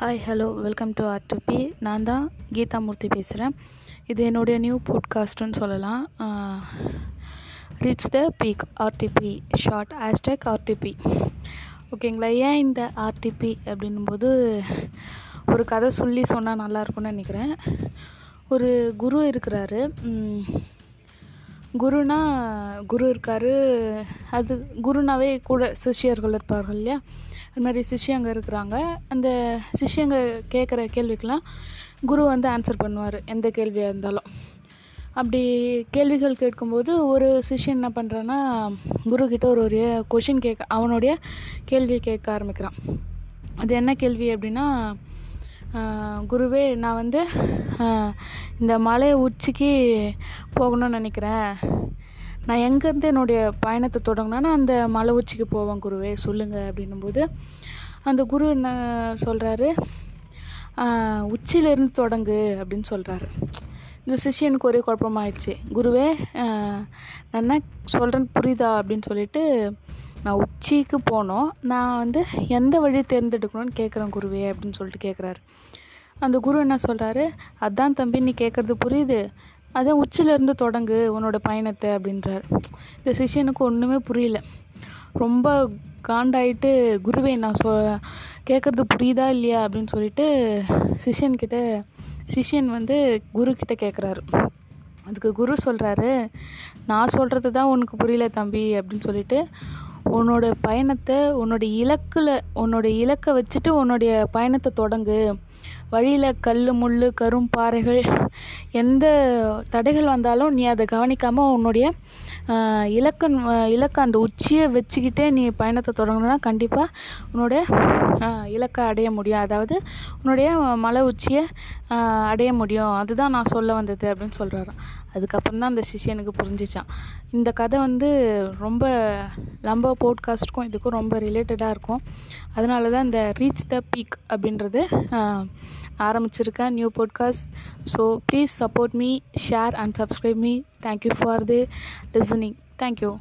Hi hello welcome to RDP நான் தான் கீதா மூர்த்தி பேசுகிறேன் இது என்னுடைய நியூ போட்காஸ்ட்டுன்னு சொல்லலாம். Reach the peak RDP short hashtag RDP ஓகேங்களா ஏன் இந்த ஆர்டிபி அப்படின்னும்போது ஒரு கதை சொல்லி சொன்னால் நல்லாயிருக்கும்னு நினைக்கிறேன். ஒரு குரு இருக்கிறாரு. குருனா குரு இருக்கார். அது குருனாவே கூட சிஷ்யர்கள் இருப்பார்கள் இல்லையா? அது மாதிரி சிஷ்யங்க இருக்கிறாங்க. அந்த சிஷ்யங்க கேட்குற கேள்விக்கெலாம் குரு வந்து ஆன்சர் பண்ணுவார் எந்த கேள்வியாக இருந்தாலும். அப்படி கேள்விகள் கேட்கும்போது ஒரு சிஷ்யன் என்ன பண்ணுறான்னா குருக்கிட்ட ஒரு ஒரு கொஷின் கேட்க அவனுடைய கேள்வியை கேட்க ஆரம்பிக்கிறான். அது என்ன கேள்வி அப்படின்னா குருவே நான் வந்து இந்த மலை உச்சிக்கு போகணும்னு நினைக்கிறேன். நான் எங்கேருந்து என்னுடைய பயணத்தை தொடங்கினா அந்த மலை உச்சிக்கு போவேன் குருவே சொல்லுங்கள் அப்படின்னும்போது அந்த குரு என்ன சொல்கிறாரு உச்சியிலேருந்து தொடங்கு அப்படின்னு சொல்கிறாரு இந்த சிஷியனுக்கு ஒரே குழப்பமாயிடுச்சு. குருவே நான் என்ன சொல்கிறேன்னு புரியுதா அப்படின்னு சொல்லிட்டு நான் உச்சிக்கு போனோம். நான் வந்து எந்த வழி தேர்ந்தெடுக்கணும்னு கேட்குறேன் குருவே அப்படின்னு சொல்லிட்டு கேட்குறாரு அந்த குரு என்ன சொல்கிறாரு அதான் தம்பி நீ கேட்குறது புரியுது. அதான் உச்சிலேருந்து தொடங்கு உன்னோட பயணத்தை அப்படின்றார். இந்த சிஷியனுக்கு ஒன்றுமே புரியல. ரொம்ப காண்டாயிட்டு குருவே நான் சொ கேட்குறது புரியுதா இல்லையா? அப்படின்னு சொல்லிட்டு சிஷியன்கிட்ட சிஷியன் வந்து குரு கேட்குறாரு அதுக்கு குரு சொல்கிறாரு நான் சொல்கிறது தான் உனக்கு புரியல தம்பி அப்படின்னு சொல்லிட்டு உன்னோட பயணத்தை உன்னோட இலக்கில் உன்னோட இலக்கை வச்சுட்டு உன்னுடைய பயணத்தை தொடங்கு. வழியில் கல் முள் கரும் பாறைகள் எந்த தடைகள் வந்தாலும் நீ அதை கவனிக்காமல் உன்னுடைய இலக்கு இலக்கை அந்த உச்சியை வச்சுக்கிட்டே நீ பயணத்தை தொடங்கினா கண்டிப்பாக உன்னுடைய இலக்கை அடைய முடியும். அதாவது உன்னுடைய மலை உச்சியை அடைய முடியும். அதுதான் நான் சொல்ல வந்தது அப்படின்னு சொல்கிறாராம் அதுக்கப்புறம் தான் அந்த சிஷியனுக்கு புரிஞ்சிச்சான். இந்த கதை வந்து ரொம்ப லம்ப போட்காஸ்ட்டுக்கும் இதுக்கும் ரொம்ப ரிலேட்டடாக இருக்கும். அதனால தான் இந்த ரீச் த பீக் அப்படின்றது ஆரம்பிச்சிருக்கேன் new podcast so please support me share and subscribe me thank you for the listening thank you